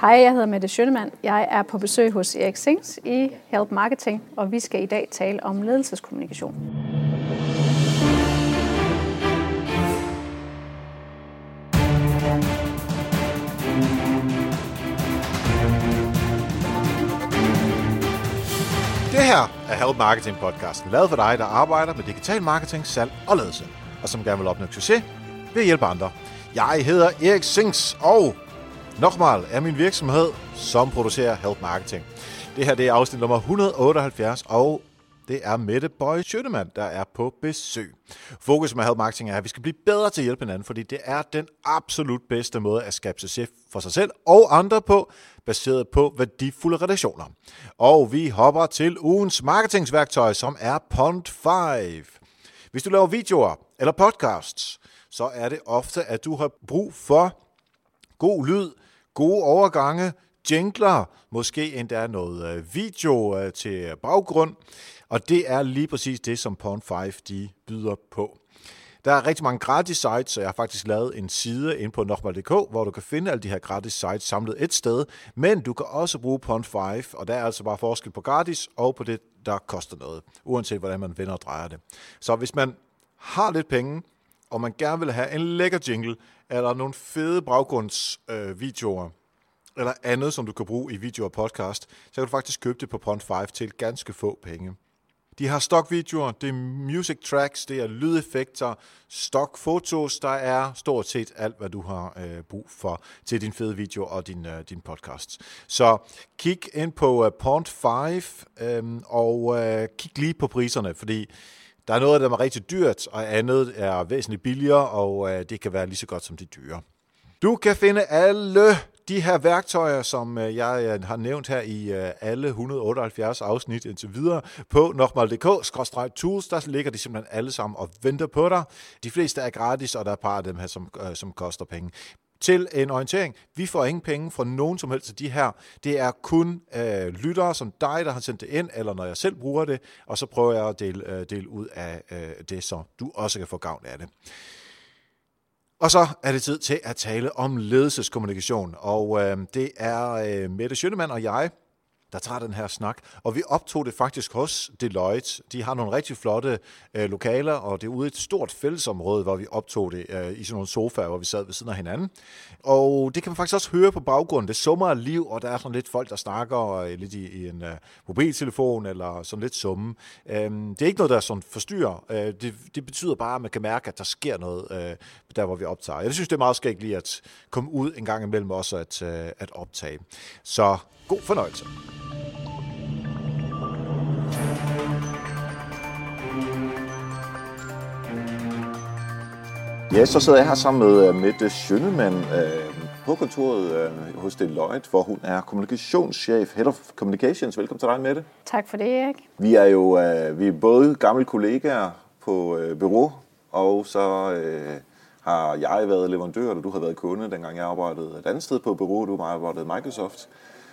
Hej, jeg hedder Mette Schønemann. Jeg er på besøg hos Erik Sings i Help Marketing, og vi skal i dag tale om ledelseskommunikation. Det her er Help Marketing podcasten, lavet for dig, der arbejder med digital marketing, salg og ledelse, og som gerne vil opnå succes ved at hjælpe andre. Jeg hedder Erik Sings, og Nochmal er min virksomhed, som producerer Help Marketing. Det her det er afsnit nummer 178, og det er Mette Bøje Schønemann, der er på besøg. Fokus med Help Marketing er, at vi skal blive bedre til at hjælpe hinanden, fordi det er den absolut bedste måde at skabe succes for sig selv og andre på, baseret på værdifulde relationer. Og vi hopper til ugens marketingsværktøj, som er Pond 5. Hvis du laver videoer eller podcasts, så er det ofte, at du har brug for god lyd, gode overgange, jingler, måske endda noget øh, video øh, til baggrund. Og det er lige præcis det, som Pond 5 de byder på. Der er rigtig mange gratis sites, så jeg har faktisk lavet en side ind på nokmal.dk, hvor du kan finde alle de her gratis sites samlet et sted. Men du kan også bruge Pond 5, og der er altså bare forskel på gratis og på det, der koster noget, uanset hvordan man vender og drejer det. Så hvis man har lidt penge, og man gerne vil have en lækker jingle, eller nogle fede baggrundsvideoer, øh, eller andet, som du kan bruge i video og podcast, så kan du faktisk købe det på Pond 5 til ganske få penge. De har stockvideoer, det er music tracks, det er lydeffekter, stockfotos, der er stort set alt, hvad du har øh, brug for til din fede video og din, øh, din podcast. Så kig ind på øh, Pond 5 øh, og øh, kig lige på priserne, fordi der er noget, der er rigtig dyrt, og andet er væsentligt billigere, og øh, det kan være lige så godt som de dyre. Du kan finde alle de her værktøjer, som øh, jeg øh, har nævnt her i øh, alle 178 afsnit indtil videre, på nokmal.dk-tools, der ligger de simpelthen alle sammen og venter på dig. De fleste er gratis, og der er et par af dem her, som, som koster penge til en orientering. Vi får ingen penge fra nogen som helst af de her. Det er kun øh, lyttere som dig, der har sendt det ind, eller når jeg selv bruger det, og så prøver jeg at dele, øh, dele ud af øh, det, så du også kan få gavn af det. Og så er det tid til at tale om ledelseskommunikation, og øh, det er øh, Mette Schønnemann og jeg, der tager den her snak. Og vi optog det faktisk hos Deloitte. De har nogle rigtig flotte øh, lokaler, og det er ude i et stort fællesområde, hvor vi optog det øh, i sådan nogle sofaer, hvor vi sad ved siden af hinanden. Og det kan man faktisk også høre på baggrunden. Det summer af liv, og der er sådan lidt folk, der snakker og øh, lidt i, i en øh, mobiltelefon, eller sådan lidt summe. Øh, det er ikke noget, der sådan forstyrrer. Øh, det, det betyder bare, at man kan mærke, at der sker noget øh, der, hvor vi optager. Jeg synes, det er meget skægt lige at komme ud en gang imellem også at, øh, at optage. Så god fornøjelse. Ja, så sidder jeg her sammen med øh, Mette Schønemann øh, på kontoret øh, hos Deloitte, hvor hun er kommunikationschef, Head of Communications. Velkommen til dig, Mette. Tak for det, Erik. Vi er jo øh, vi er både gamle kollegaer på øh, bureau, og så øh, har jeg været leverandør, eller du har været kunde, dengang jeg arbejdede et andet sted på bureau, du har arbejdet i Microsoft.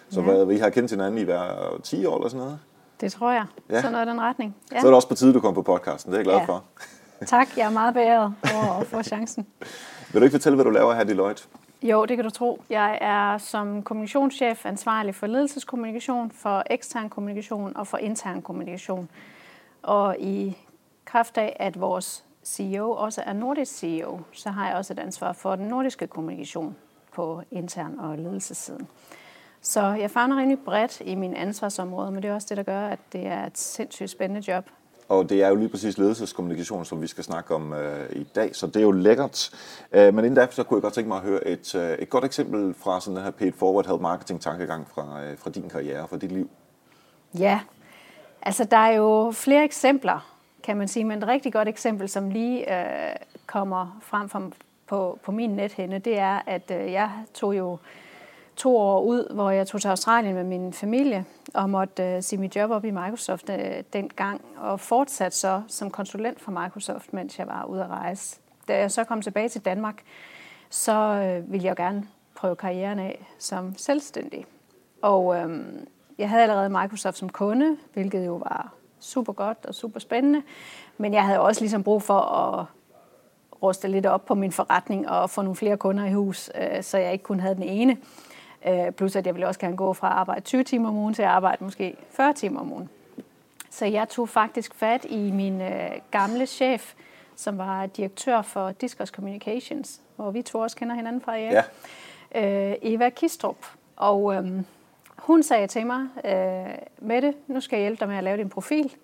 Så ja. vi har kendt hinanden i hver 10 år eller sådan noget. Det tror jeg. Ja. Sådan noget i den retning. Ja. Så er det også på tide, du kom på podcasten. Det er jeg glad ja. for. Tak, jeg er meget beæret over at få chancen. Vil du ikke fortælle, hvad du laver her i Deloitte? Jo, det kan du tro. Jeg er som kommunikationschef ansvarlig for ledelseskommunikation, for ekstern kommunikation og for intern kommunikation. Og i kraft af, at vores CEO også er nordisk CEO, så har jeg også et ansvar for den nordiske kommunikation på intern og ledelsessiden. Så jeg fagner rigtig bredt i min ansvarsområde, men det er også det, der gør, at det er et sindssygt spændende job. Og det er jo lige præcis ledelseskommunikation, som vi skal snakke om øh, i dag, så det er jo lækkert. Øh, men inden da, så kunne jeg godt tænke mig at høre et, øh, et godt eksempel fra sådan den her paid forward help marketing tankegang fra, øh, fra din karriere, fra dit liv. Ja, altså der er jo flere eksempler, kan man sige, men et rigtig godt eksempel, som lige øh, kommer frem fra, på, på min nethænde, det er, at øh, jeg tog jo to år ud, hvor jeg tog til Australien med min familie og måtte øh, sige mit job op i Microsoft øh, dengang, og fortsat så som konsulent for Microsoft, mens jeg var ude at rejse. Da jeg så kom tilbage til Danmark, så øh, ville jeg gerne prøve karrieren af som selvstændig. Og øh, jeg havde allerede Microsoft som kunde, hvilket jo var super godt og super spændende, men jeg havde også ligesom brug for at ruste lidt op på min forretning og få nogle flere kunder i hus, øh, så jeg ikke kun havde den ene. Øh, plus at jeg ville også gerne gå fra at arbejde 20 timer om ugen til at arbejde måske 40 timer om ugen. Så jeg tog faktisk fat i min øh, gamle chef, som var direktør for Discos Communications, hvor vi to også kender hinanden fra, ja. ja. Øh, Eva Kistrup. Og øh, hun sagde til mig, øh, Mette, nu skal jeg hjælpe dig med at lave din profil.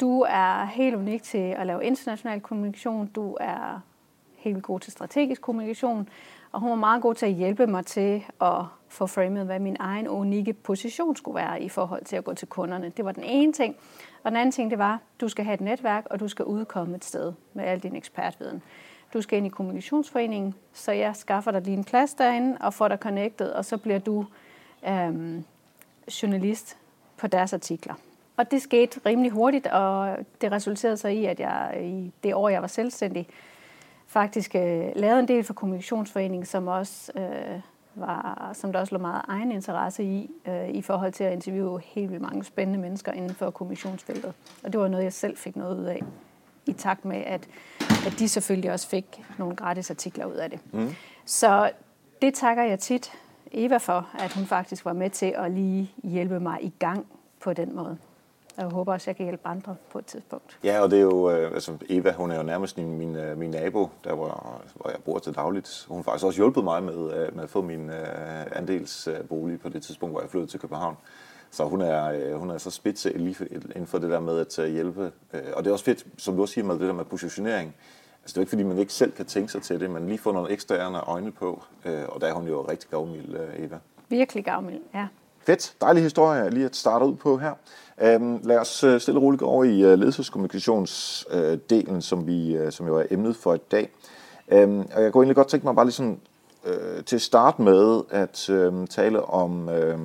Du er helt unik til at lave international kommunikation. Du er helt god til strategisk kommunikation. Og hun var meget god til at hjælpe mig til at få framet, hvad min egen unikke position skulle være i forhold til at gå til kunderne. Det var den ene ting. Og den anden ting, det var, du skal have et netværk, og du skal udkomme et sted med al din ekspertviden. Du skal ind i kommunikationsforeningen, så jeg skaffer dig lige en plads derinde og får dig connected, og så bliver du øhm, journalist på deres artikler. Og det skete rimelig hurtigt, og det resulterede så i, at jeg i det år, jeg var selvstændig, faktisk øh, lavede en del for Kommunikationsforeningen, som også øh, var, som der også lå meget egen interesse i, øh, i forhold til at interviewe helt vildt mange spændende mennesker inden for kommunikationsfeltet. Og det var noget, jeg selv fik noget ud af, i takt med, at, at de selvfølgelig også fik nogle gratis artikler ud af det. Mm. Så det takker jeg tit Eva for, at hun faktisk var med til at lige hjælpe mig i gang på den måde. Og jeg håber også, at jeg kan hjælpe andre på et tidspunkt. Ja, og det er jo, øh, altså Eva, hun er jo nærmest min, min, øh, min nabo, der hvor, hvor jeg bor til dagligt. Hun har faktisk også hjulpet mig med, øh, med at få min andelsbolig på det tidspunkt, hvor jeg flyttede til København. Så hun er, hun er så spidse lige inden for det der med at hjælpe. Og det er også fedt, som du også siger med det der med positionering. Altså det er ikke fordi, man ikke selv kan tænke sig til det, men lige få nogle eksterne øjne på. Og der er hun jo rigtig gavmild, Eva. Virkelig gavmild, ja. Fedt. Dejlig historie lige at starte ud på her. Um, lad os uh, stille og roligt gå over i uh, ledelseskommunikationsdelen, som, vi, uh, som jo er emnet for i dag. Um, og jeg kunne egentlig godt tænke mig bare lige sådan, uh, til at starte med at uh, tale om uh,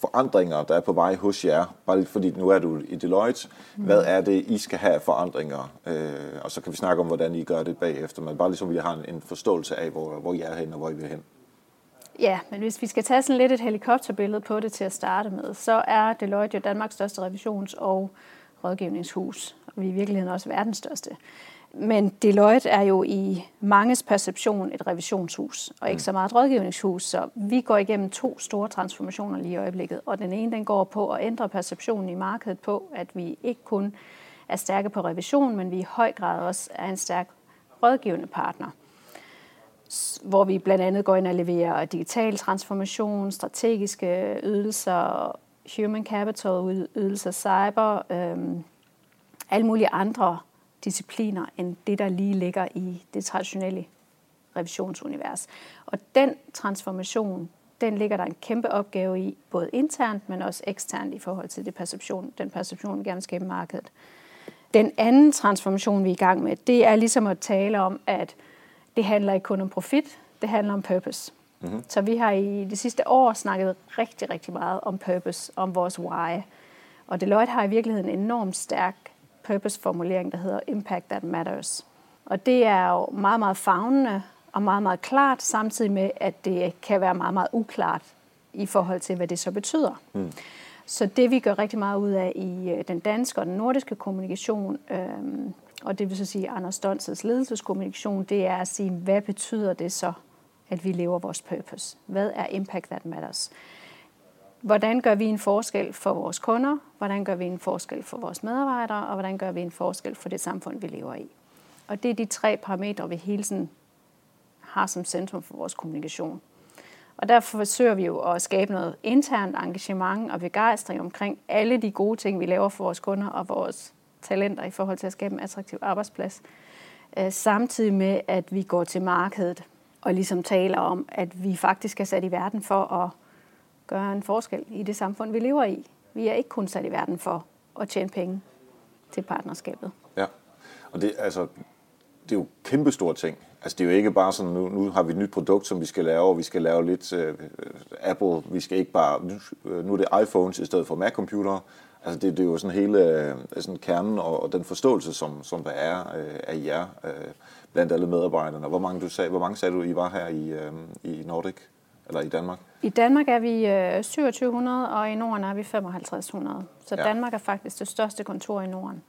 forandringer, der er på vej hos jer. Bare lige fordi nu er du i Deloitte. Mm. Hvad er det, I skal have forandringer? Uh, og så kan vi snakke om, hvordan I gør det bagefter. Men bare lige så vi har en, en forståelse af, hvor, hvor I er hen og hvor I vil hen. Ja, men hvis vi skal tage sådan lidt et helikopterbillede på det til at starte med, så er Deloitte jo Danmarks største revisions- og rådgivningshus, og vi er i virkeligheden også verdens største. Men Deloitte er jo i manges perception et revisionshus, og ikke mm. så meget et rådgivningshus, så vi går igennem to store transformationer lige i øjeblikket, og den ene den går på at ændre perceptionen i markedet på, at vi ikke kun er stærke på revision, men vi i høj grad også er en stærk rådgivende partner – hvor vi blandt andet går ind og leverer digital transformation, strategiske ydelser, human capital ydelser, cyber, øhm, alle mulige andre discipliner end det, der lige ligger i det traditionelle revisionsunivers. Og den transformation, den ligger der en kæmpe opgave i, både internt, men også eksternt i forhold til det perception, den perception, vi gerne skal i markedet. Den anden transformation, vi er i gang med, det er ligesom at tale om, at det handler ikke kun om profit, det handler om purpose. Mm-hmm. Så vi har i de sidste år snakket rigtig, rigtig meget om purpose, om vores why. Og Deloitte har i virkeligheden en enormt stærk purpose-formulering, der hedder Impact That Matters. Og det er jo meget, meget fagnende og meget, meget klart, samtidig med, at det kan være meget, meget uklart i forhold til, hvad det så betyder. Mm. Så det vi gør rigtig meget ud af i øh, den danske og den nordiske kommunikation, øhm, og det vil så sige Anders Stonsets ledelseskommunikation, det er at sige, hvad betyder det så, at vi lever vores purpose? Hvad er impact that matters? Hvordan gør vi en forskel for vores kunder? Hvordan gør vi en forskel for vores medarbejdere? Og hvordan gør vi en forskel for det samfund, vi lever i? Og det er de tre parametre, vi hele tiden har som centrum for vores kommunikation. Og derfor forsøger vi jo at skabe noget internt engagement og begejstring omkring alle de gode ting, vi laver for vores kunder og vores talenter i forhold til at skabe en attraktiv arbejdsplads. Øh, samtidig med, at vi går til markedet og ligesom taler om, at vi faktisk er sat i verden for at gøre en forskel i det samfund, vi lever i. Vi er ikke kun sat i verden for at tjene penge til partnerskabet. Ja, og det, altså, det er jo kæmpestore ting. Altså det er jo ikke bare sådan, nu, nu har vi et nyt produkt, som vi skal lave, og vi skal lave lidt uh, Apple. Vi skal ikke bare, nu, nu er det iPhones i stedet for Mac-computere. Altså det, det er jo sådan hele øh, sådan kernen og, og den forståelse, som, som der er øh, af jer øh, blandt alle medarbejderne. Hvor mange, du sagde, hvor mange sagde du, I var her i, øh, i Nordic, eller i Danmark? I Danmark er vi øh, 2700, og i Norden er vi 5500. Så ja. Danmark er faktisk det største kontor i Norden.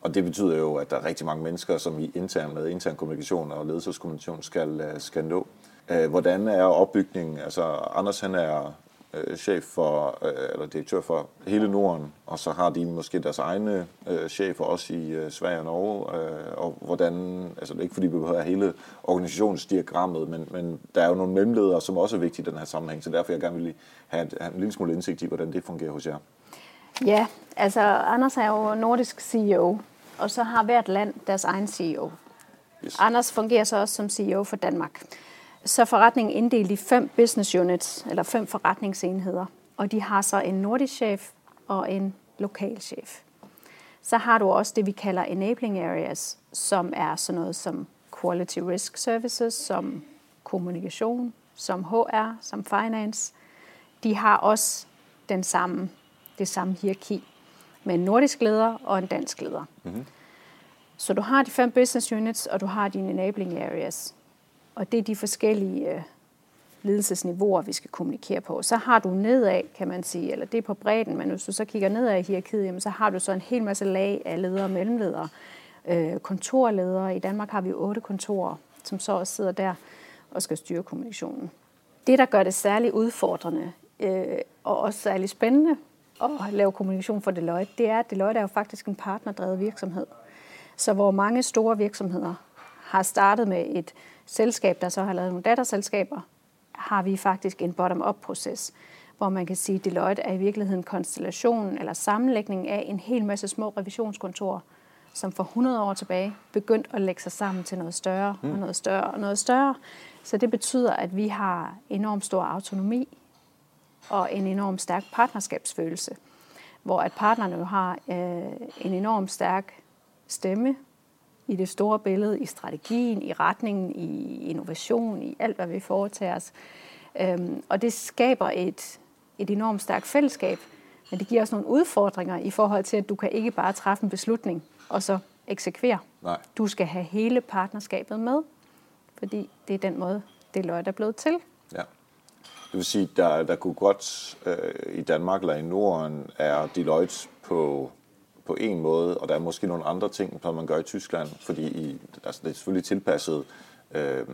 Og det betyder jo, at der er rigtig mange mennesker, som i intern med intern kommunikation og ledelseskommunikation skal, øh, skal nå. Øh, hvordan er opbygningen? Altså, Anders han er øh, chef for, øh, eller direktør for hele Norden, og så har de måske deres egne øh, chefer også i øh, Sverige og Norge, øh, og hvordan, altså det er ikke fordi vi behøver hele organisationsdiagrammet, men, men der er jo nogle mellemledere, som også er vigtige i den her sammenhæng, så derfor jeg gerne vil have, et, have en lille smule indsigt i, hvordan det fungerer hos jer. Ja, altså Anders er jo nordisk CEO, og så har hvert land deres egen CEO. Yes. Anders fungerer så også som CEO for Danmark. Så er forretningen inddelt i fem business units, eller fem forretningsenheder, og de har så en nordisk chef og en lokal chef. Så har du også det, vi kalder enabling areas, som er sådan noget som quality risk services, som kommunikation, som HR, som finance. De har også den samme, det samme hierarki med en nordisk leder og en dansk leder. Mm-hmm. Så du har de fem business units, og du har dine enabling areas. Og det er de forskellige øh, ledelsesniveauer, vi skal kommunikere på. Så har du nedad, kan man sige, eller det er på bredden, men hvis du så kigger nedad i hierarkiet, jamen, så har du så en hel masse lag af ledere og mellemledere. Øh, kontorledere. I Danmark har vi otte kontorer, som så også sidder der og skal styre kommunikationen. Det, der gør det særligt udfordrende øh, og også særlig spændende at lave kommunikation for Deloitte, det er, at Deloitte er jo faktisk en partnerdrevet virksomhed. Så hvor mange store virksomheder har startet med et selskab, der så har lavet nogle datterselskaber, har vi faktisk en bottom-up-proces, hvor man kan sige, at Deloitte er i virkeligheden konstellationen eller sammenlægningen af en hel masse små revisionskontorer, som for 100 år tilbage begyndte at lægge sig sammen til noget større og mm. noget større og noget større. Så det betyder, at vi har enormt stor autonomi og en enormt stærk partnerskabsfølelse, hvor at partnerne jo har øh, en enormt stærk stemme i det store billede, i strategien, i retningen, i innovation, i alt, hvad vi foretager os. Øhm, og det skaber et, et enormt stærkt fællesskab, men det giver også nogle udfordringer i forhold til, at du kan ikke bare træffe en beslutning og så eksekvere. Nej. Du skal have hele partnerskabet med, fordi det er den måde, det løg er blevet til. Ja. Det vil sige, der, der kunne godt øh, i Danmark eller i Norden er Deloitte på på en måde, og der er måske nogle andre ting, som man gør i Tyskland, fordi i, altså det er selvfølgelig tilpasset øh,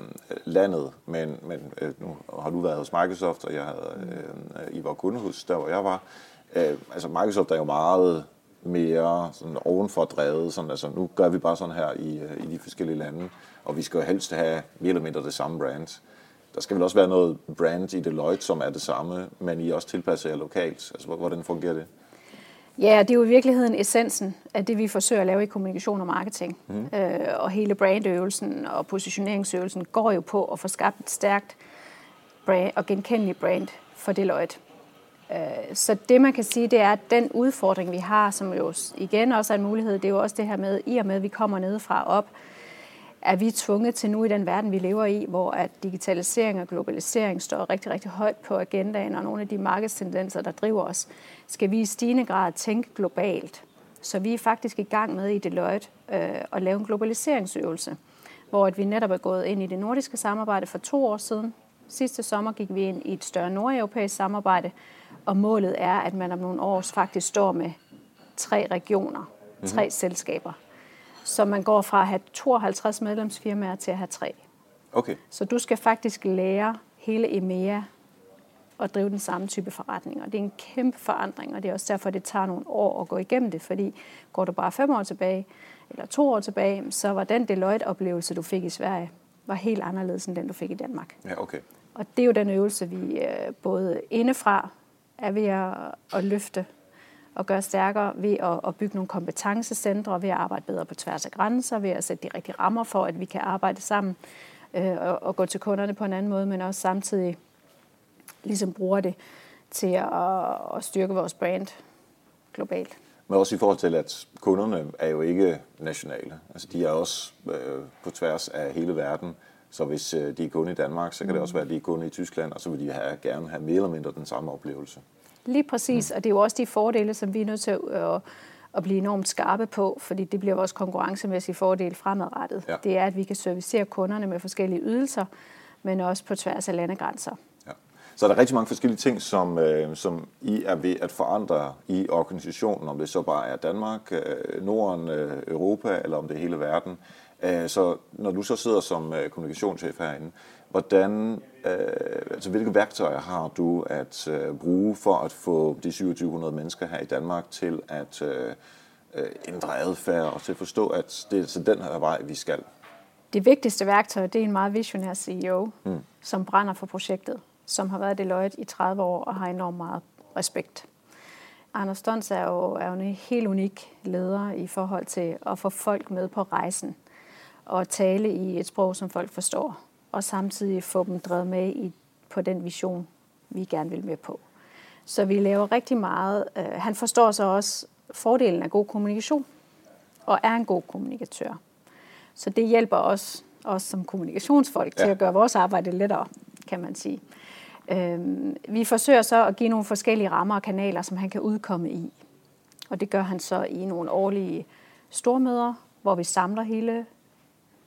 landet, men, men øh, nu har du været hos Microsoft, og jeg havde, øh, I var kundehus, der hvor jeg var. Øh, altså Microsoft er jo meget mere sådan ovenfor drevet, sådan, altså nu gør vi bare sådan her i, øh, i de forskellige lande, og vi skal jo helst have mere eller mindre det samme brand. Der skal vel også være noget brand i Deloitte, som er det samme, men I også tilpasser jer lokalt. Altså, hvordan fungerer det? Ja, det er jo i virkeligheden essensen af det, vi forsøger at lave i kommunikation og marketing. Mm. Øh, og hele brandøvelsen og positioneringsøvelsen går jo på at få skabt et stærkt brand og genkendeligt brand for Deloitte. Øh, så det man kan sige, det er, at den udfordring, vi har, som jo igen også er en mulighed, det er jo også det her med, i og med, at vi kommer nedefra op, er vi tvunget til nu i den verden, vi lever i, hvor at digitalisering og globalisering står rigtig, rigtig højt på agendaen, og nogle af de markedstendenser, der driver os, skal vi i stigende grad tænke globalt. Så vi er faktisk i gang med i Deloitte øh, at lave en globaliseringsøvelse, hvor at vi netop er gået ind i det nordiske samarbejde for to år siden. Sidste sommer gik vi ind i et større nordeuropæisk samarbejde, og målet er, at man om nogle år faktisk står med tre regioner, tre mm-hmm. selskaber, så man går fra at have 52 medlemsfirmaer til at have tre. Okay. Så du skal faktisk lære hele EMEA at drive den samme type forretning. Og det er en kæmpe forandring, og det er også derfor, det tager nogle år at gå igennem det, fordi går du bare fem år tilbage, eller to år tilbage, så var den Deloitte-oplevelse, du fik i Sverige, var helt anderledes end den, du fik i Danmark. Ja, okay. Og det er jo den øvelse, vi øh, både indefra er ved at, at løfte og gøre stærkere ved at, at bygge nogle kompetencecentre, ved at arbejde bedre på tværs af grænser, ved at sætte de rigtige rammer for, at vi kan arbejde sammen øh, og, og gå til kunderne på en anden måde, men også samtidig ligesom bruger det til at, at styrke vores brand globalt. Men også i forhold til, at kunderne er jo ikke nationale. Altså de er også øh, på tværs af hele verden. Så hvis øh, de er kunde i Danmark, så kan det også være, at de er kunde i Tyskland, og så vil de have, gerne have mere eller mindre den samme oplevelse. Lige præcis, mm. og det er jo også de fordele, som vi er nødt til at, at blive enormt skarpe på, fordi det bliver vores konkurrencemæssige fordel fremadrettet. Ja. Det er, at vi kan servicere kunderne med forskellige ydelser, men også på tværs af landegrænser. Ja. Så er der rigtig mange forskellige ting, som, øh, som I er ved at forandre i organisationen, om det så bare er Danmark, øh, Norden, øh, Europa, eller om det er hele verden. Øh, så når du så sidder som øh, kommunikationschef herinde, hvordan, altså hvilke værktøjer har du at øh, bruge for at få de 2700 mennesker her i Danmark til at øh, øh, ændre adfærd og til at forstå, at det er til den her vej, vi skal? Det vigtigste værktøj, det er en meget visionær CEO, mm. som brænder for projektet, som har været Deloitte i 30 år og har enormt meget respekt. Anders Stons er jo, er jo en helt unik leder i forhold til at få folk med på rejsen og tale i et sprog, som folk forstår, og samtidig få dem drevet med i, på den vision, vi gerne vil med på. Så vi laver rigtig meget. Øh, han forstår så også fordelen af god kommunikation, og er en god kommunikatør. Så det hjælper os, os som kommunikationsfolk ja. til at gøre vores arbejde lettere, kan man sige. Øhm, vi forsøger så at give nogle forskellige rammer og kanaler, som han kan udkomme i. Og det gør han så i nogle årlige stormøder, hvor vi samler hele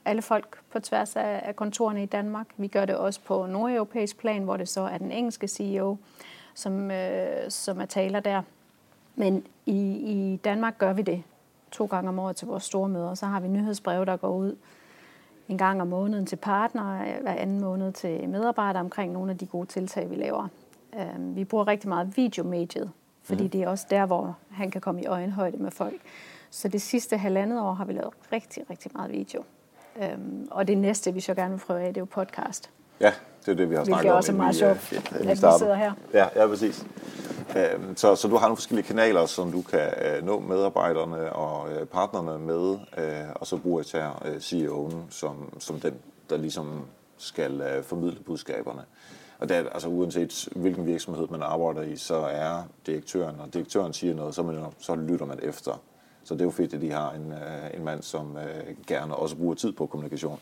alle folk på tværs af, af kontorerne i Danmark. Vi gør det også på nordeuropæisk plan, hvor det så er den engelske CEO, som, øh, som er taler der. Men i, i Danmark gør vi det to gange om året til vores store møder. Så har vi nyhedsbreve, der går ud en gang om måneden til partnere, hver anden måned til medarbejdere omkring nogle af de gode tiltag, vi laver. Øhm, vi bruger rigtig meget videomediet, fordi mm. det er også der, hvor han kan komme i øjenhøjde med folk. Så det sidste halvandet år har vi lavet rigtig, rigtig meget video. Øhm, og det næste, vi så gerne vil prøve af, det er jo podcast. Ja, det er det, vi har snakket om. Også er meget sjovt, at vi sidder her. Ja, ja præcis. Øhm, så, så du har nogle forskellige kanaler, som du kan øh, nå medarbejderne og øh, partnerne med, øh, og så bruger jeg CEO'en som, som den, der ligesom skal formidle budskaberne. Og det er, altså uanset hvilken virksomhed man arbejder i, så er direktøren, og direktøren siger noget, så, man, så lytter man efter. Så det er jo fedt, at de har en, en mand, som gerne også bruger tid på kommunikation.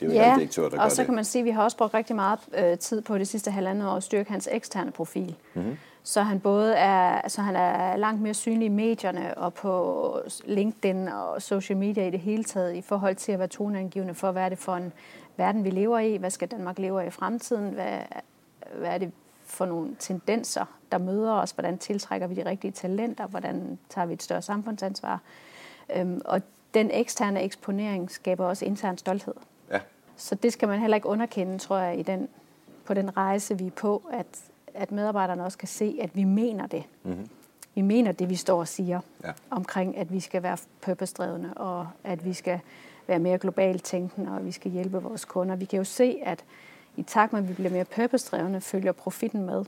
Det er jo ja, direktør, der og så det. kan man sige, at vi har også brugt rigtig meget øh, tid på det sidste halvandet år at styrke hans eksterne profil. Mm-hmm så han både er, så han er langt mere synlig i medierne og på LinkedIn og social media i det hele taget i forhold til at være toneangivende for, hvad er det for en verden, vi lever i, hvad skal Danmark leve i fremtiden, hvad, hvad er det for nogle tendenser, der møder os, hvordan tiltrækker vi de rigtige talenter, hvordan tager vi et større samfundsansvar. Øhm, og den eksterne eksponering skaber også intern stolthed. Ja. Så det skal man heller ikke underkende, tror jeg, i den, på den rejse, vi er på, at at medarbejderne også kan se, at vi mener det. Mm-hmm. Vi mener det, vi står og siger ja. omkring, at vi skal være purpose-drevne, og at vi skal være mere globalt tænkende, og vi skal hjælpe vores kunder. Vi kan jo se, at i takt med, at vi bliver mere purpose-drevne, følger profitten med.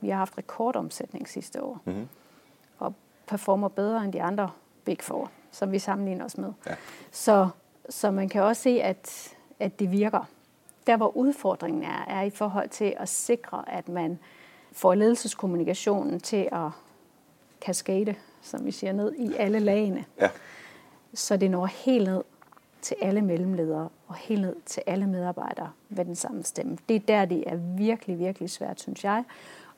Vi har haft rekordomsætning sidste år, mm-hmm. og performer bedre end de andre Big Four, som vi sammenligner os med. Ja. Så, så man kan også se, at, at det virker. Der, hvor udfordringen er, er i forhold til at sikre, at man får ledelseskommunikationen til at kaskade, som vi siger, ned i alle lagene. Ja. Så det når helt ned til alle mellemledere og helt ned til alle medarbejdere med den samme stemme. Det er der, det er virkelig, virkelig svært, synes jeg,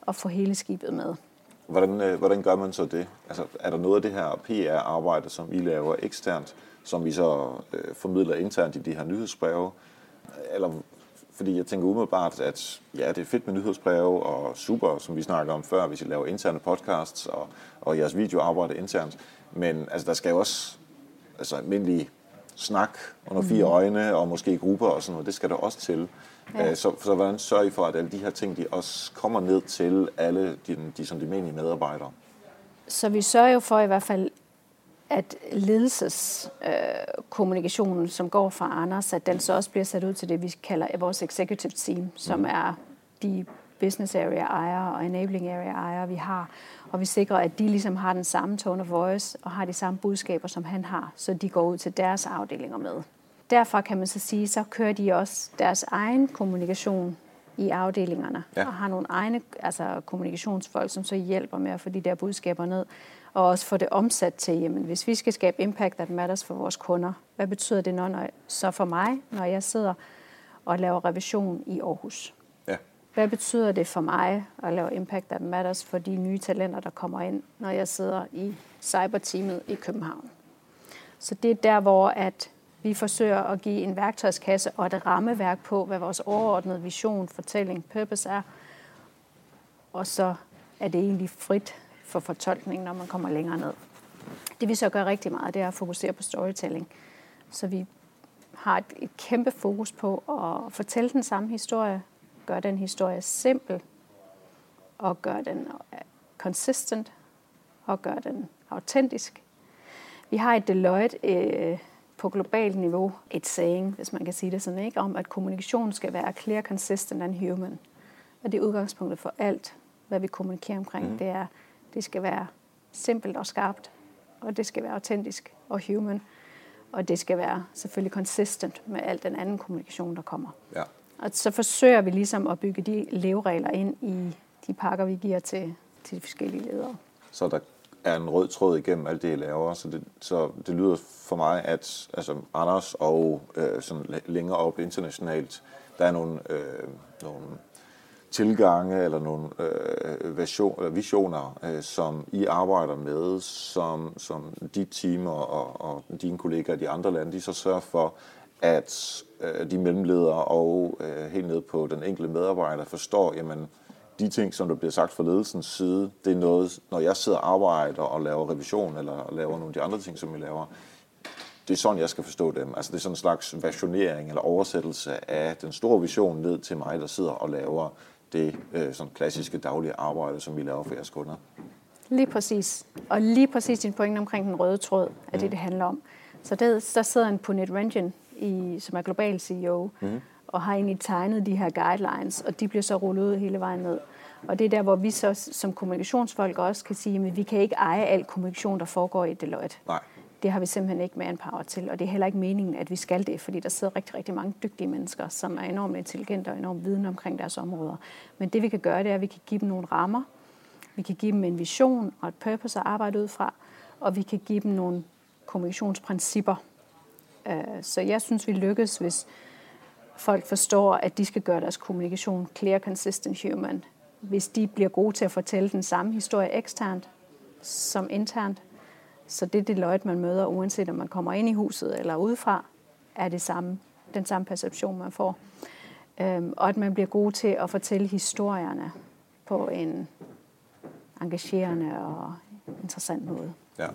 at få hele skibet med. Hvordan, øh, hvordan gør man så det? Altså, er der noget af det her PR-arbejde, som I laver eksternt, som vi så øh, formidler internt i de her nyhedsbreve? Eller fordi jeg tænker umiddelbart, at ja, det er fedt med nyhedsbreve og super, som vi snakker om før, hvis I laver interne podcasts og, og jeres videoarbejde internt. Men altså, der skal jo også altså, almindelige snak under fire mm. øjne og måske grupper og sådan noget. Det skal der også til. Ja. Så, så hvordan sørger I for, at alle de her ting, de også kommer ned til alle de, de, som de menige medarbejdere? Så vi sørger jo for i hvert fald at ledelseskommunikationen, øh, som går fra Anders, at den så også bliver sat ud til det, vi kalder vores executive team, som mm. er de business area ejere og enabling area ejere, vi har. Og vi sikrer, at de ligesom har den samme tone of voice og har de samme budskaber, som han har, så de går ud til deres afdelinger med. Derfor kan man så sige, så kører de også deres egen kommunikation i afdelingerne ja. og har nogle egne altså kommunikationsfolk, som så hjælper med at få de der budskaber ned og også få det omsat til, jamen, hvis vi skal skabe impact that matters for vores kunder, hvad betyder det når, når, så for mig, når jeg sidder og laver revision i Aarhus? Hvad betyder det for mig at lave impact that matters for de nye talenter, der kommer ind, når jeg sidder i cyberteamet i København? Så det er der, hvor at vi forsøger at give en værktøjskasse og et rammeværk på, hvad vores overordnede vision, fortælling, purpose er. Og så er det egentlig frit for fortolkning, når man kommer længere ned. Det vi så gør rigtig meget, det er at fokusere på storytelling. Så vi har et, et kæmpe fokus på at fortælle den samme historie, gøre den historie simpel, og gøre den consistent, og gøre den autentisk. Vi har et Deloitte øh, på globalt niveau, et saying, hvis man kan sige det sådan, ikke, om at kommunikation skal være clear, consistent and human. Og det er udgangspunktet for alt, hvad vi kommunikerer omkring. Mm. Det er, det skal være simpelt og skarpt, og det skal være autentisk og human, og det skal være selvfølgelig consistent med al den anden kommunikation, der kommer. Ja. Og så forsøger vi ligesom at bygge de leveregler ind i de pakker, vi giver til, til de forskellige ledere. Så der er en rød tråd igennem alt det, I laver, så det, så det lyder for mig, at altså, Anders og øh, sådan længere op internationalt, der er nogle, øh, nogle tilgange eller nogle øh, version, eller visioner, øh, som I arbejder med, som, som dit team og, og dine kollegaer i de andre lande, de så sørger for, at øh, de mellemledere og øh, helt ned på den enkelte medarbejder forstår, jamen, de ting, som der bliver sagt fra ledelsens side, det er noget, når jeg sidder og arbejder og laver revision, eller laver nogle af de andre ting, som vi laver, det er sådan, jeg skal forstå dem. Altså det er sådan en slags versionering eller oversættelse af den store vision ned til mig, der sidder og laver det øh, sådan klassiske daglige arbejde, som vi laver for jeres kunder. Lige præcis. Og lige præcis din pointe omkring den røde tråd, er mm. det, det handler om. Så der, der sidder en Puneet Ranjan, i, som er global CEO, mm. og har egentlig tegnet de her guidelines, og de bliver så rullet ud hele vejen ned. Og det er der, hvor vi så som kommunikationsfolk også kan sige, at vi kan ikke eje al kommunikation, der foregår i Deloitte. Nej. Det har vi simpelthen ikke manpower til, og det er heller ikke meningen, at vi skal det, fordi der sidder rigtig, rigtig mange dygtige mennesker, som er enormt intelligente og enormt viden omkring deres områder. Men det vi kan gøre, det er, at vi kan give dem nogle rammer, vi kan give dem en vision og et purpose at arbejde ud fra, og vi kan give dem nogle kommunikationsprincipper. Øh, så jeg synes, vi lykkes, hvis folk forstår, at de skal gøre deres kommunikation clear, consistent, human. Hvis de bliver gode til at fortælle den samme historie eksternt som internt, så det Deloitte, man møder, uanset om man kommer ind i huset eller udefra, er det samme, den samme perception, man får. Øhm, og at man bliver god til at fortælle historierne på en engagerende og interessant måde. Ja.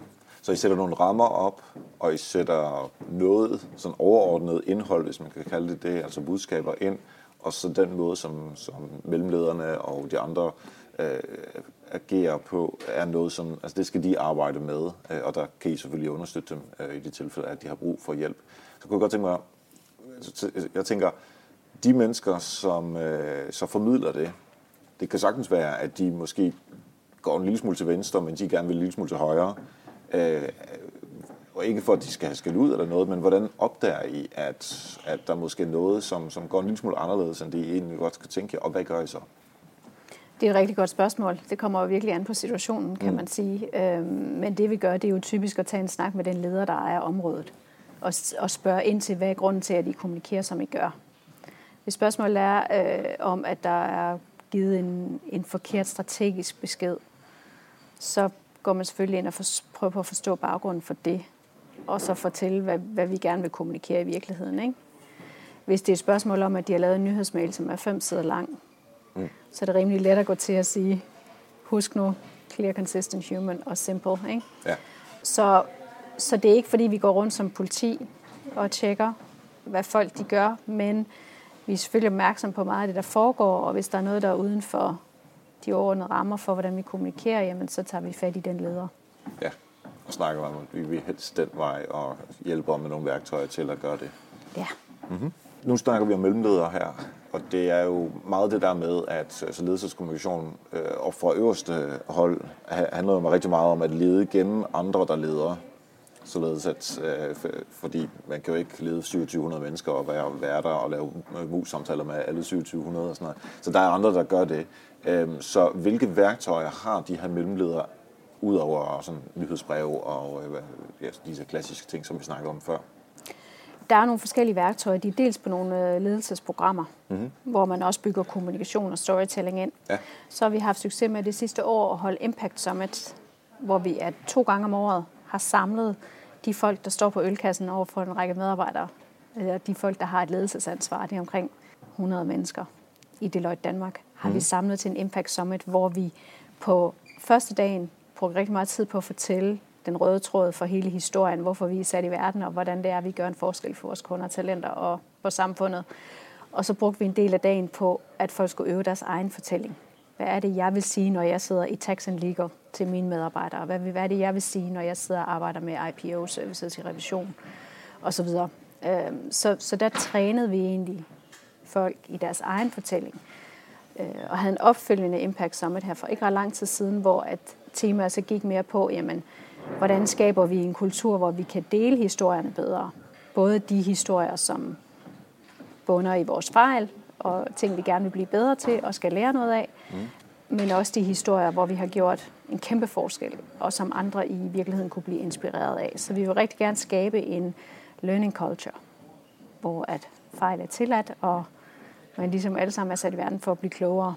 Så I sætter nogle rammer op, og I sætter noget sådan overordnet indhold, hvis man kan kalde det det, altså budskaber ind, og så den måde, som, som mellemlederne og de andre øh, agerer på, er noget, som altså det skal de arbejde med, øh, og der kan I selvfølgelig understøtte dem øh, i de tilfælde, at de har brug for hjælp. Så kunne jeg godt tænke mig, jeg tænker, de mennesker, som øh, så formidler det, det kan sagtens være, at de måske går en lille smule til venstre, men de gerne vil en lille smule til højre. Øh, og ikke for, at de skal have skæld ud eller noget, men hvordan opdager I, at, at der måske er noget, som, som går en lille smule anderledes, end det I egentlig godt skal tænke, og hvad gør I så? Det er et rigtig godt spørgsmål. Det kommer jo virkelig an på situationen, kan mm. man sige. Øhm, men det vi gør, det er jo typisk at tage en snak med den leder, der ejer området, og, og spørge ind til, hvad er grunden til, at I kommunikerer, som I gør. Hvis spørgsmålet er øh, om, at der er givet en, en forkert strategisk besked, så går man selvfølgelig ind og for, prøver på at forstå baggrunden for det, og så fortælle, hvad, hvad vi gerne vil kommunikere i virkeligheden. Ikke? Hvis det er et spørgsmål om, at de har lavet en nyhedsmail, som er fem sider lang, mm. så er det rimelig let at gå til at sige, husk nu, clear, consistent, human og simple. Ikke? Ja. Så, så det er ikke, fordi vi går rundt som politi og tjekker, hvad folk de gør, men vi er selvfølgelig opmærksom på meget af det, der foregår, og hvis der er noget, der er uden for de overordnede rammer for, hvordan vi kommunikerer, jamen så tager vi fat i den leder. Ja, og snakker om, at vi vil helst den vej og hjælper med nogle værktøjer til at gøre det. Ja. Mm-hmm. Nu snakker vi om mellemledere her, og det er jo meget det der med, at altså ledelseskommunikation øh, og fra øverste hold handler jo rigtig meget om at lede gennem andre, der leder. Således at, øh, fordi man kan jo ikke lede 2700 mennesker og være, der og lave mus-samtaler med alle 2700 og sådan noget. Så der er andre, der gør det. Øhm, så hvilke værktøjer har de her mellemledere, udover sådan nyhedsbreve og øh, ja, disse klassiske ting, som vi snakkede om før? Der er nogle forskellige værktøjer. De er dels på nogle øh, ledelsesprogrammer, mm-hmm. hvor man også bygger kommunikation og storytelling ind. Ja. Så har vi haft succes med det sidste år at holde Impact Summit, hvor vi er to gange om året har samlet de folk, der står på ølkassen over for en række medarbejdere. Eller de folk, der har et ledelsesansvar. Det er omkring 100 mennesker i Deloitte Danmark har mm. vi samlet til en Impact Summit, hvor vi på første dagen brugte rigtig meget tid på at fortælle den røde tråd for hele historien, hvorfor vi er sat i verden, og hvordan det er, at vi gør en forskel for vores kunder, talenter og for samfundet. Og så brugte vi en del af dagen på, at folk skulle øve deres egen fortælling. Hvad er det, jeg vil sige, når jeg sidder i tax and legal til mine medarbejdere? Hvad, hvad er det, jeg vil sige, når jeg sidder og arbejder med IPO-services i revision? Og så videre. Øhm, så, så der trænede vi egentlig folk i deres egen fortælling. Øh, og havde en opfølgende Impact Summit her for ikke ret lang tid siden, hvor at temaet så gik mere på, jamen, hvordan skaber vi en kultur, hvor vi kan dele historierne bedre. Både de historier, som bunder i vores fejl, og ting, vi gerne vil blive bedre til og skal lære noget af, mm. men også de historier, hvor vi har gjort en kæmpe forskel, og som andre i virkeligheden kunne blive inspireret af. Så vi vil rigtig gerne skabe en learning culture, hvor at fejl er tilladt, og man ligesom alle sammen er sat i verden for at blive klogere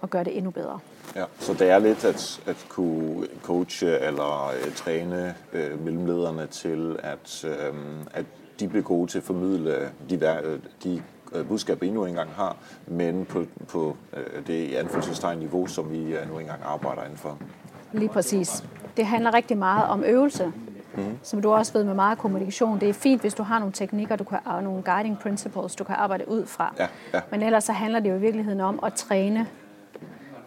og gøre det endnu bedre. Ja, så det er lidt at, at kunne coache eller uh, træne uh, mellemlederne til, at, uh, at de bliver gode til at formidle de, de budskaber, I nu engang har, men på, på uh, det i anførselstegn niveau, som vi uh, nu engang arbejder indenfor. Lige præcis. Det handler rigtig meget om øvelse. Mm. Som du også ved med meget kommunikation, det er fint, hvis du har nogle teknikker, du kan, og nogle guiding principles, du kan arbejde ud fra. Ja, ja. Men ellers så handler det jo i virkeligheden om at træne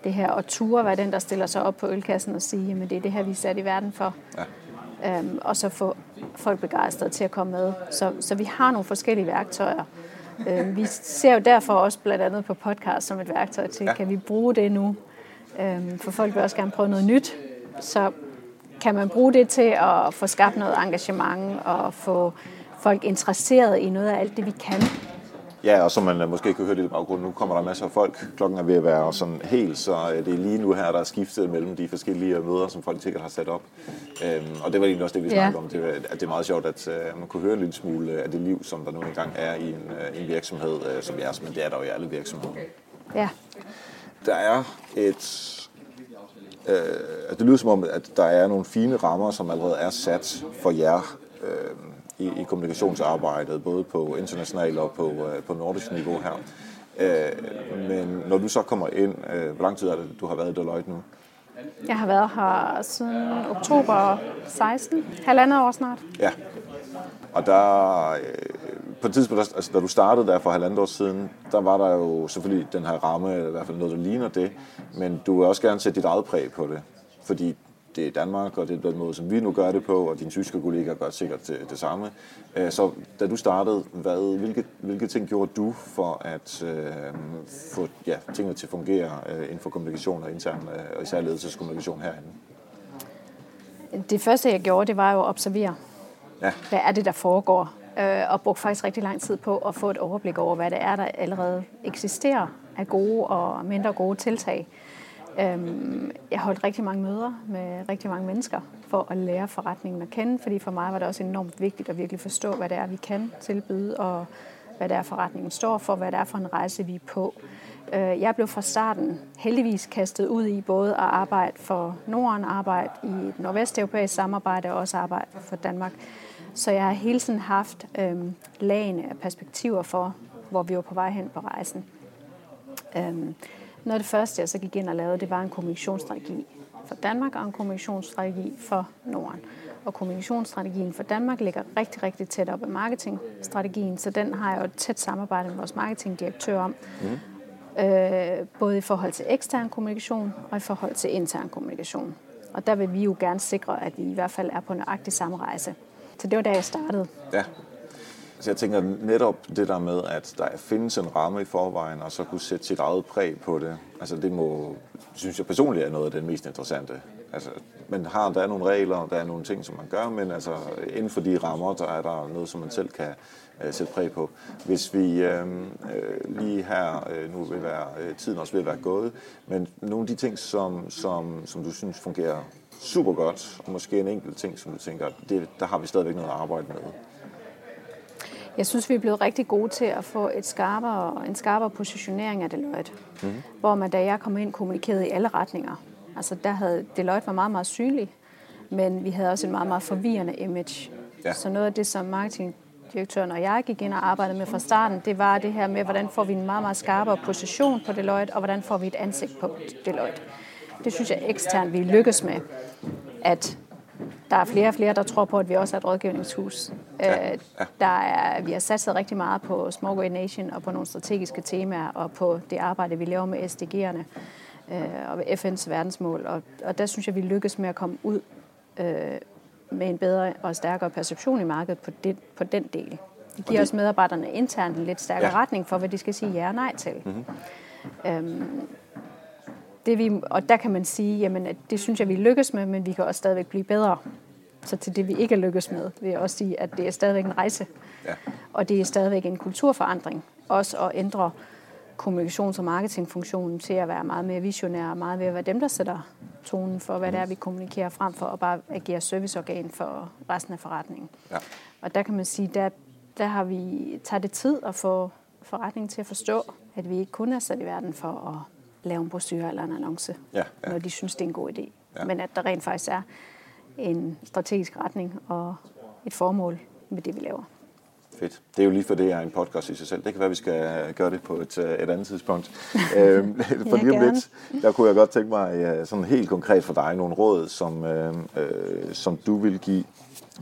det her, og ture være den, der stiller sig op på ølkassen og sige, at det er det her, vi er sat i verden for. Ja. Øhm, og så få folk begejstrede til at komme med. Så, så vi har nogle forskellige værktøjer. Øhm, vi ser jo derfor også blandt andet på podcast som et værktøj til, ja. kan vi bruge det nu? Øhm, for folk vil også gerne prøve noget nyt. Så kan man bruge det til at få skabt noget engagement og få folk interesseret i noget af alt det, vi kan. Ja, og som man øh, måske kan høre lidt i baggrunden, nu kommer der masser af folk. Klokken er ved at være sådan helt, så øh, det er lige nu her, der er skiftet mellem de forskellige møder, som folk sikkert har sat op. Øhm, og det var egentlig også det, vi snakkede ja. om. Det, at det er meget sjovt, at uh, man kunne høre en lille smule af det liv, som der nu engang er i en, uh, en virksomhed, uh, som er, men det er der jo i alle virksomheder. Ja. Der er et øh, det lyder som om, at der er nogle fine rammer, som allerede er sat for jer øh, i, i kommunikationsarbejdet, både på international og på, øh, på nordisk niveau her. Øh, men når du så kommer ind, øh, hvor lang tid er det, du har været i Deloitte nu? Jeg har været her siden oktober 16, halvandet år snart. Ja, og der, øh, på et tidspunkt, altså, da du startede der for halvandet år siden, der var der jo selvfølgelig den her ramme, i hvert fald noget, der ligner det, men du vil også gerne sætte dit eget præg på det, fordi det er Danmark, og det er den måde, som vi nu gør det på, og dine tyske kollegaer gør sikkert det, det samme. Så da du startede, hvad, hvilke, hvilke ting gjorde du for at øh, få ja, tingene til at fungere øh, inden for kommunikation og intern, øh, og især ledelseskommunikation herinde? Det første, jeg gjorde, det var jo at observere. Ja. Hvad er det, der foregår? Øh, og brugte faktisk rigtig lang tid på at få et overblik over, hvad det er, der allerede eksisterer af gode og mindre gode tiltag. Øhm, jeg holdt rigtig mange møder med rigtig mange mennesker for at lære forretningen at kende, fordi for mig var det også enormt vigtigt at virkelig forstå, hvad det er, vi kan tilbyde, og hvad det er, forretningen står for, hvad det er for en rejse, vi er på. Øh, jeg blev fra starten heldigvis kastet ud i både at arbejde for Norden, arbejde i et nordvesteuropæisk samarbejde og også arbejde for Danmark. Så jeg har hele tiden haft øhm, lagene af perspektiver for, hvor vi var på vej hen på rejsen. Øhm, noget af det første, jeg så gik ind og lavede, det var en kommunikationsstrategi for Danmark og en kommunikationsstrategi for Norden. Og kommunikationsstrategien for Danmark ligger rigtig, rigtig tæt op af marketingstrategien, så den har jeg jo et tæt samarbejde med vores marketingdirektør om. Mm. Øh, både i forhold til ekstern kommunikation og i forhold til intern kommunikation. Og der vil vi jo gerne sikre, at vi i hvert fald er på nøjagtig samme rejse. Så det var da jeg startede. Ja. Så jeg tænker netop det der med, at der findes en ramme i forvejen, og så kunne sætte sit eget præg på det. Altså det må, synes jeg personligt er noget af det mest interessante. Altså, man har, der er nogle regler, der er nogle ting, som man gør, men altså inden for de rammer, der er der noget, som man selv kan øh, sætte præg på. Hvis vi øh, øh lige her, øh, nu vil være, øh, tiden også vil være gået, men nogle af de ting, som, som, som du synes fungerer super godt, og måske en enkelt ting, som du tænker, det, der har vi stadigvæk noget at arbejde med. Jeg synes, vi er blevet rigtig gode til at få et skarpere, en skarpere positionering af Deloitte. Mm-hmm. Hvor man, da jeg kom ind, kommunikerede i alle retninger. Altså, der havde Deloitte var meget, meget synlig, men vi havde også en meget, meget forvirrende image. Ja. Så noget af det, som marketingdirektøren og jeg gik ind og arbejdede med fra starten, det var det her med, hvordan får vi en meget, meget skarpere position på Deloitte, og hvordan får vi et ansigt på Deloitte. Det synes jeg eksternt, vi lykkes med. At der er flere og flere, der tror på, at vi også er et rådgivningshus. Ja, ja. Der er, vi har satset rigtig meget på Small Great Nation og på nogle strategiske temaer og på det arbejde, vi laver med SDG'erne øh, og FN's verdensmål. Og, og der synes jeg, vi lykkes med at komme ud øh, med en bedre og stærkere perception i markedet på, det, på den del. Det giver os medarbejderne internt en lidt stærkere ja. retning for, hvad de skal sige ja og nej til. Mm-hmm. Øhm, det vi, og der kan man sige, jamen, at det synes jeg, vi lykkes med, men vi kan også stadigvæk blive bedre. Så til det, vi ikke lykkes med, vil jeg også sige, at det er stadigvæk en rejse. Ja. Og det er stadigvæk en kulturforandring. Også at ændre kommunikations- og marketingfunktionen til at være meget mere visionær og meget ved at være dem, der sætter tonen for, hvad det er, vi kommunikerer frem for, og bare agere serviceorgan for resten af forretningen. Ja. Og der kan man sige, der, der har vi taget det tid at få forretningen til at forstå, at vi ikke kun er sat i verden for at lave en brochure eller en annonce, ja, ja. når de synes, det er en god idé. Ja. Men at der rent faktisk er en strategisk retning og et formål med det, vi laver. Fedt. Det er jo lige for det, er en podcast i sig selv. Det kan være, at vi skal gøre det på et, øh, et andet tidspunkt. øhm, for lige om lidt, der kunne jeg godt tænke mig sådan helt konkret for dig nogle råd, som, øh, øh, som du vil give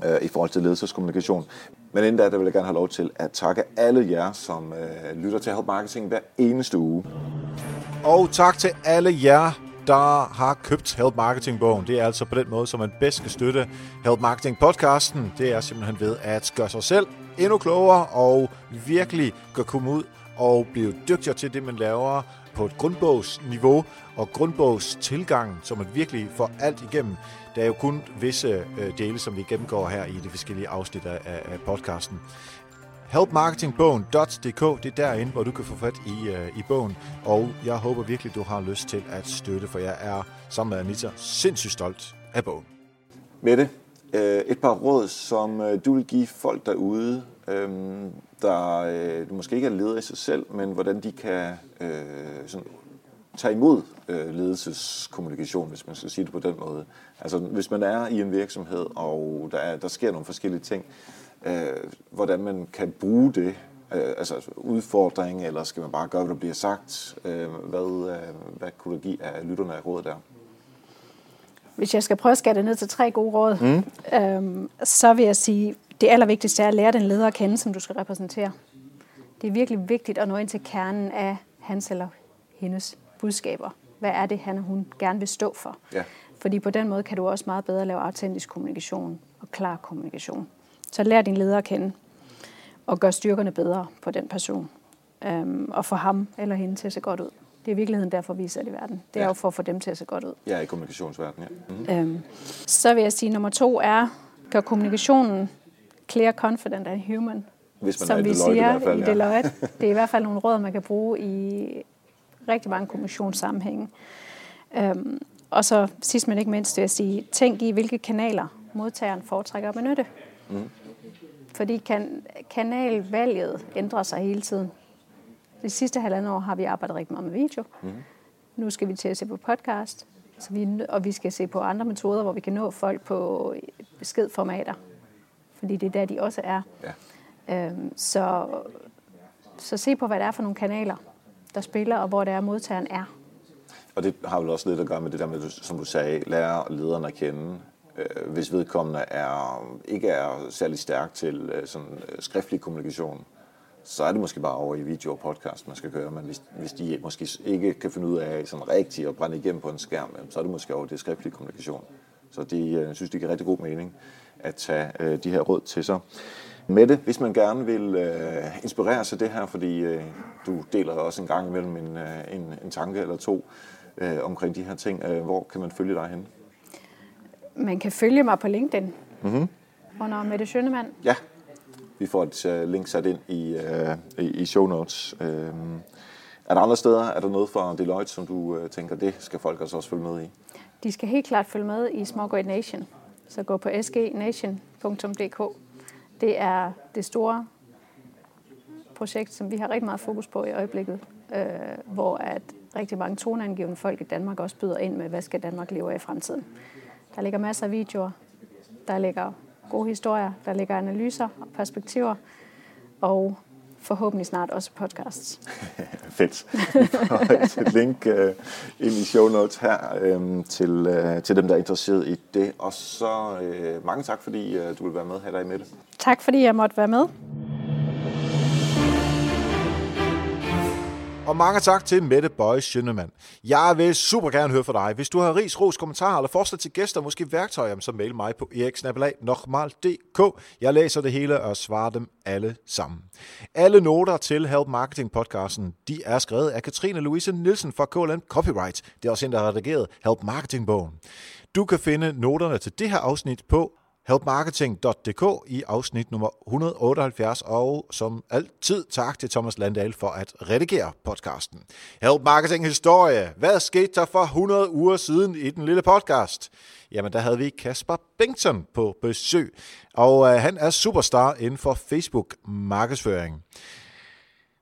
øh, i forhold til ledelseskommunikation. Men inden da, der vil jeg gerne have lov til at takke alle jer, som øh, lytter til Help Marketing hver eneste uge. Og tak til alle jer, der har købt Help Marketing-bogen. Det er altså på den måde, som man bedst kan støtte Help Marketing-podcasten. Det er simpelthen ved at gøre sig selv endnu klogere og virkelig gå komme ud og blive dygtigere til det, man laver på et grundbogsniveau og grundbogstilgang, så man virkelig får alt igennem. Der er jo kun visse øh, dele, som vi gennemgår her i de forskellige afsnit af podcasten. Helpmarketingbogen.dk, det er derinde, hvor du kan få fat i, uh, i bogen, og jeg håber virkelig, du har lyst til at støtte, for jeg er sammen med Anita sindssygt stolt af bogen. Mette, øh, et par råd, som øh, du vil give folk derude, øhm, der øh, måske ikke er leder i sig selv, men hvordan de kan øh, sådan, tage imod ledelseskommunikation, hvis man skal sige det på den måde. Altså hvis man er i en virksomhed, og der, er, der sker nogle forskellige ting, øh, hvordan man kan bruge det, øh, altså udfordring, eller skal man bare gøre, hvad der bliver sagt? Øh, hvad, øh, hvad kunne du give af lytterne af råd der? Hvis jeg skal prøve at skære det ned til tre gode råd, mm. øhm, så vil jeg sige, det allervigtigste er at lære den leder at kende, som du skal repræsentere. Det er virkelig vigtigt at nå ind til kernen af hans eller hendes budskaber. Hvad er det, han og hun gerne vil stå for? Ja. Fordi på den måde kan du også meget bedre lave autentisk kommunikation og klar kommunikation. Så lær din leder at kende, og gør styrkerne bedre på den person, øhm, og få ham eller hende til at se godt ud. Det er i virkeligheden derfor, vi er sat i verden. Det er ja. jo for at få dem til at se godt ud. Ja, i kommunikationsverdenen, ja. Mm-hmm. Øhm, så vil jeg sige, at nummer to er, gør kommunikationen clear, confident and human. Hvis man som er vi Deloitte siger i fald, ja. i Deloitte. Det er i hvert fald nogle råd, man kan bruge i rigtig mange kommunikationssammenhænge. Øhm, og så sidst men ikke mindst vil jeg sige, tænk i, hvilke kanaler modtageren foretrækker at benytte. Mm. Fordi kan, kanalvalget ændrer sig hele tiden. De sidste halvandet år har vi arbejdet rigtig meget med video. Mm. Nu skal vi til at se på podcast, så vi, og vi skal se på andre metoder, hvor vi kan nå folk på beskedformater. Fordi det er der, de også er. Ja. Øhm, så, så se på, hvad det er for nogle kanaler, der spiller, og hvor det er, modtageren er. Og det har vel også lidt at gøre med det der med, som du sagde, lære lederne at kende øh, hvis vedkommende er, ikke er særlig stærk til øh, sådan, øh, skriftlig kommunikation, så er det måske bare over i video og podcast, man skal køre. Men hvis, hvis de måske ikke kan finde ud af sådan rigtigt at brænde igennem på en skærm, så er det måske over det skriftlige kommunikation. Så de øh, synes, det giver rigtig god mening at tage øh, de her råd til sig. Mette, hvis man gerne vil øh, inspirere sig det her, fordi øh, du deler også en gang imellem en, øh, en, en tanke eller to øh, omkring de her ting, øh, hvor kan man følge dig hen? Man kan følge mig på LinkedIn mm-hmm. under Mette Schønemann. Ja, vi får et uh, link sat ind i, uh, i, i show notes. Uh, er der andre steder, er der noget fra Deloitte, som du uh, tænker, det skal folk altså også følge med i? De skal helt klart følge med i Small Great Nation. Så gå på sgnation.dk. Det er det store projekt, som vi har rigtig meget fokus på i øjeblikket, øh, hvor at rigtig mange toneangivende folk i Danmark også byder ind med, hvad skal Danmark leve af i fremtiden. Der ligger masser af videoer, der ligger gode historier, der ligger analyser og perspektiver, og forhåbentlig snart også podcasts. Fedt. Et link uh, ind i show notes her um, til, uh, til dem, der er interesseret i det. Og så uh, mange tak, fordi uh, du vil være med her i dag med det. Tak fordi jeg måtte være med. Og mange tak til Mette Bøje Schønnemann. Jeg vil super gerne høre fra dig. Hvis du har ris, ros, kommentarer eller forslag til gæster, måske værktøjer, så mail mig på eriksnabelag.dk. Jeg læser det hele og svarer dem alle sammen. Alle noter til Help Marketing podcasten, de er skrevet af Katrine Louise Nielsen fra KLM Copyright. Det er også hende, der har redigeret Help Marketing bogen. Du kan finde noterne til det her afsnit på helpmarketing.dk i afsnit nummer 178, og som altid tak til Thomas Landahl for at redigere podcasten. Help Marketing Historie. Hvad skete der for 100 uger siden i den lille podcast? Jamen, der havde vi Kasper Bengtsson på besøg, og øh, han er superstar inden for Facebook-markedsføring.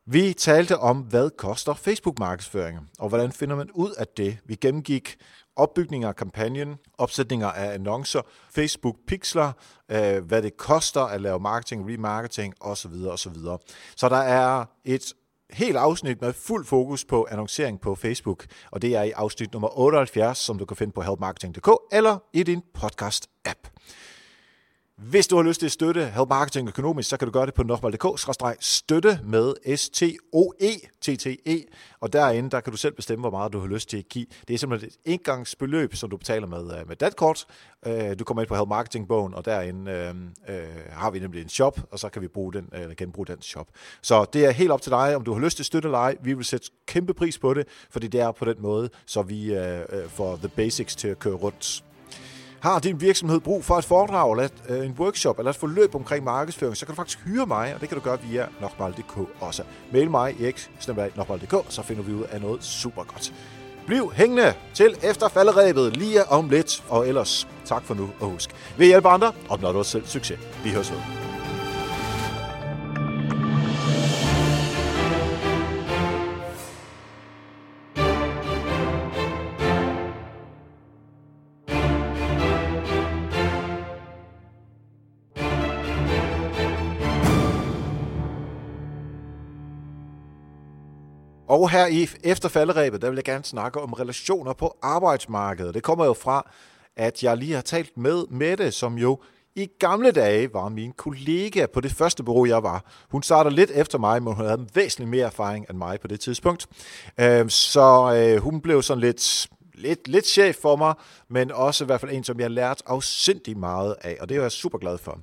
Vi talte om, hvad koster Facebook-markedsføring, og hvordan finder man ud af det. Vi gennemgik opbygning af kampagnen, opsætninger af annoncer, Facebook-pixler, øh, hvad det koster at lave marketing, remarketing osv. osv. Så der er et helt afsnit med fuld fokus på annoncering på Facebook, og det er i afsnit nummer 78, som du kan finde på helpmarketing.dk eller i din podcast-app. Hvis du har lyst til at støtte Help Marketing økonomisk, så kan du gøre det på nokmal.dk-støtte med S-T-O-E-T-T-E. Og derinde, der kan du selv bestemme, hvor meget du har lyst til at give. Det er simpelthen et engangsbeløb, som du betaler med, øh, med datkort. Øh, du kommer ind på Help Marketing-bogen, og derinde øh, øh, har vi nemlig en shop, og så kan vi bruge den, øh, eller genbruge den shop. Så det er helt op til dig, om du har lyst til at støtte eller ej. Vi vil sætte kæmpe pris på det, fordi det er på den måde, så vi øh, får the basics til at køre rundt. Har din virksomhed brug for et foredrag, eller et, øh, en workshop, eller et forløb omkring markedsføring, så kan du faktisk hyre mig, og det kan du gøre via nokmal.dk også. Mail mig i så finder vi ud af noget super godt. Bliv hængende til efter falderæbet lige om lidt, og ellers tak for nu, og husk, vi hjælper andre, opnår du selv succes. Vi høres ved. Og her i efter falderæbet, der vil jeg gerne snakke om relationer på arbejdsmarkedet. Det kommer jo fra, at jeg lige har talt med Mette, som jo i gamle dage var min kollega på det første bureau, jeg var. Hun startede lidt efter mig, men hun havde væsentligt mere erfaring end mig på det tidspunkt. Øhm, så øh, hun blev sådan lidt, lidt, lidt chef for mig, men også i hvert fald en, som jeg har lært afsindig meget af, og det er jeg super glad for.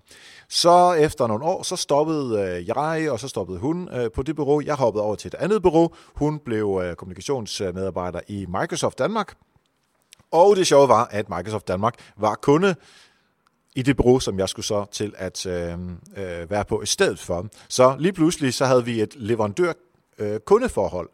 Så efter nogle år, så stoppede øh, jeg, og så stoppede hun øh, på det bureau. Jeg hoppede over til et andet bureau. Hun blev øh, kommunikationsmedarbejder i Microsoft Danmark. Og det sjove var, at Microsoft Danmark var kunde i det bureau, som jeg skulle så til at øh, øh, være på i stedet for. Så lige pludselig så havde vi et leverandør øh, kundeforhold.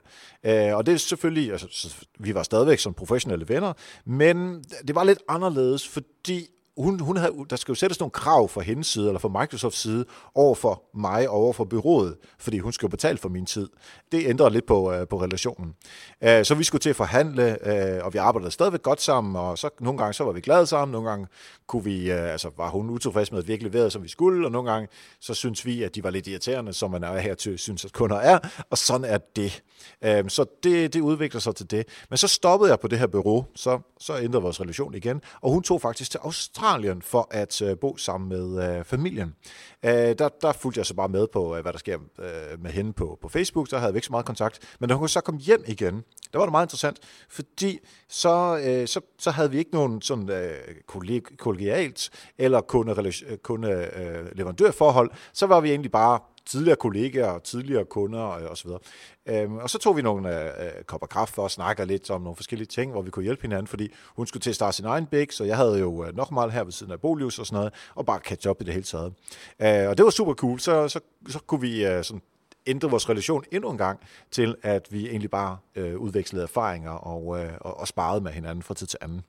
Øh, og det er selvfølgelig, altså, vi var stadigvæk som professionelle venner, men det var lidt anderledes, fordi hun, hun havde, der skal jo sættes nogle krav fra hendes side, eller fra Microsofts side, over for mig og over for byrådet, fordi hun skulle betale for min tid. Det ændrer lidt på, øh, på relationen. Uh, så vi skulle til at forhandle, øh, og vi arbejdede stadigvæk godt sammen, og så nogle gange så var vi glade sammen, nogle gange kunne vi, øh, altså var hun utilfreds med, at vi ikke leverede, som vi skulle, og nogle gange så synes vi, at de var lidt irriterende, som man er her til, synes, at kunder er, og sådan er det. Uh, så det, det udvikler sig til det. Men så stoppede jeg på det her bureau, så, så ændrede vores relation igen, og hun tog faktisk til Australien Australien for at øh, bo sammen med øh, familien. Øh, der, der fulgte jeg så bare med på, øh, hvad der sker øh, med hende på, på Facebook. Der havde vi ikke så meget kontakt. Men da hun så kom hjem igen, der var det meget interessant, fordi så, øh, så, så havde vi ikke nogen sådan øh, kollegialt eller kunde, øh, kunde øh, leverandørforhold. Så var vi egentlig bare tidligere kollegaer, tidligere kunder og osv. Øhm, og så tog vi nogle øh, øh kopper kaffe for at snakke lidt om nogle forskellige ting, hvor vi kunne hjælpe hinanden, fordi hun skulle til at starte sin egen bæk, så jeg havde jo øh, nok meget her ved siden af Bolius og sådan noget, og bare catch up i det hele taget. Øh, og det var super cool, så, så, så kunne vi øh, sådan ændre vores relation endnu en gang til, at vi egentlig bare øh, udvekslede erfaringer og, øh, og, og sparede med hinanden fra tid til anden.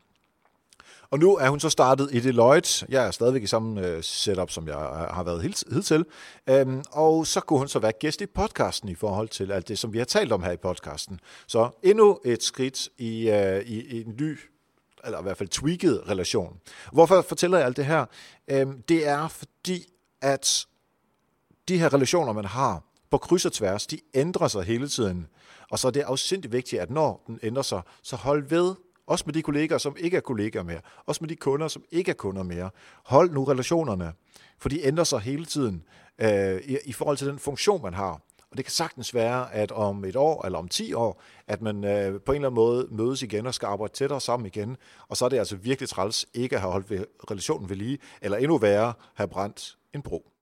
Og nu er hun så startet i Deloitte. Jeg er stadigvæk i samme øh, setup, som jeg øh, har været hidtil. Um, og så kunne hun så være gæst i podcasten i forhold til alt det, som vi har talt om her i podcasten. Så endnu et skridt i, øh, i, i en ny eller i hvert fald tweaked relation. Hvorfor fortæller jeg alt det her? Um, det er fordi, at de her relationer, man har på kryds og tværs, de ændrer sig hele tiden. Og så er det afsindigt vigtigt, at når den ændrer sig, så hold ved, også med de kollegaer, som ikke er kollegaer mere, også med de kunder, som ikke er kunder mere. Hold nu relationerne, for de ændrer sig hele tiden øh, i, i forhold til den funktion, man har. Og det kan sagtens være, at om et år eller om 10 år, at man øh, på en eller anden måde mødes igen og skal arbejde tættere sammen igen. Og så er det altså virkelig træls ikke at have holdt ved relationen ved lige, eller endnu værre, have brændt en bro.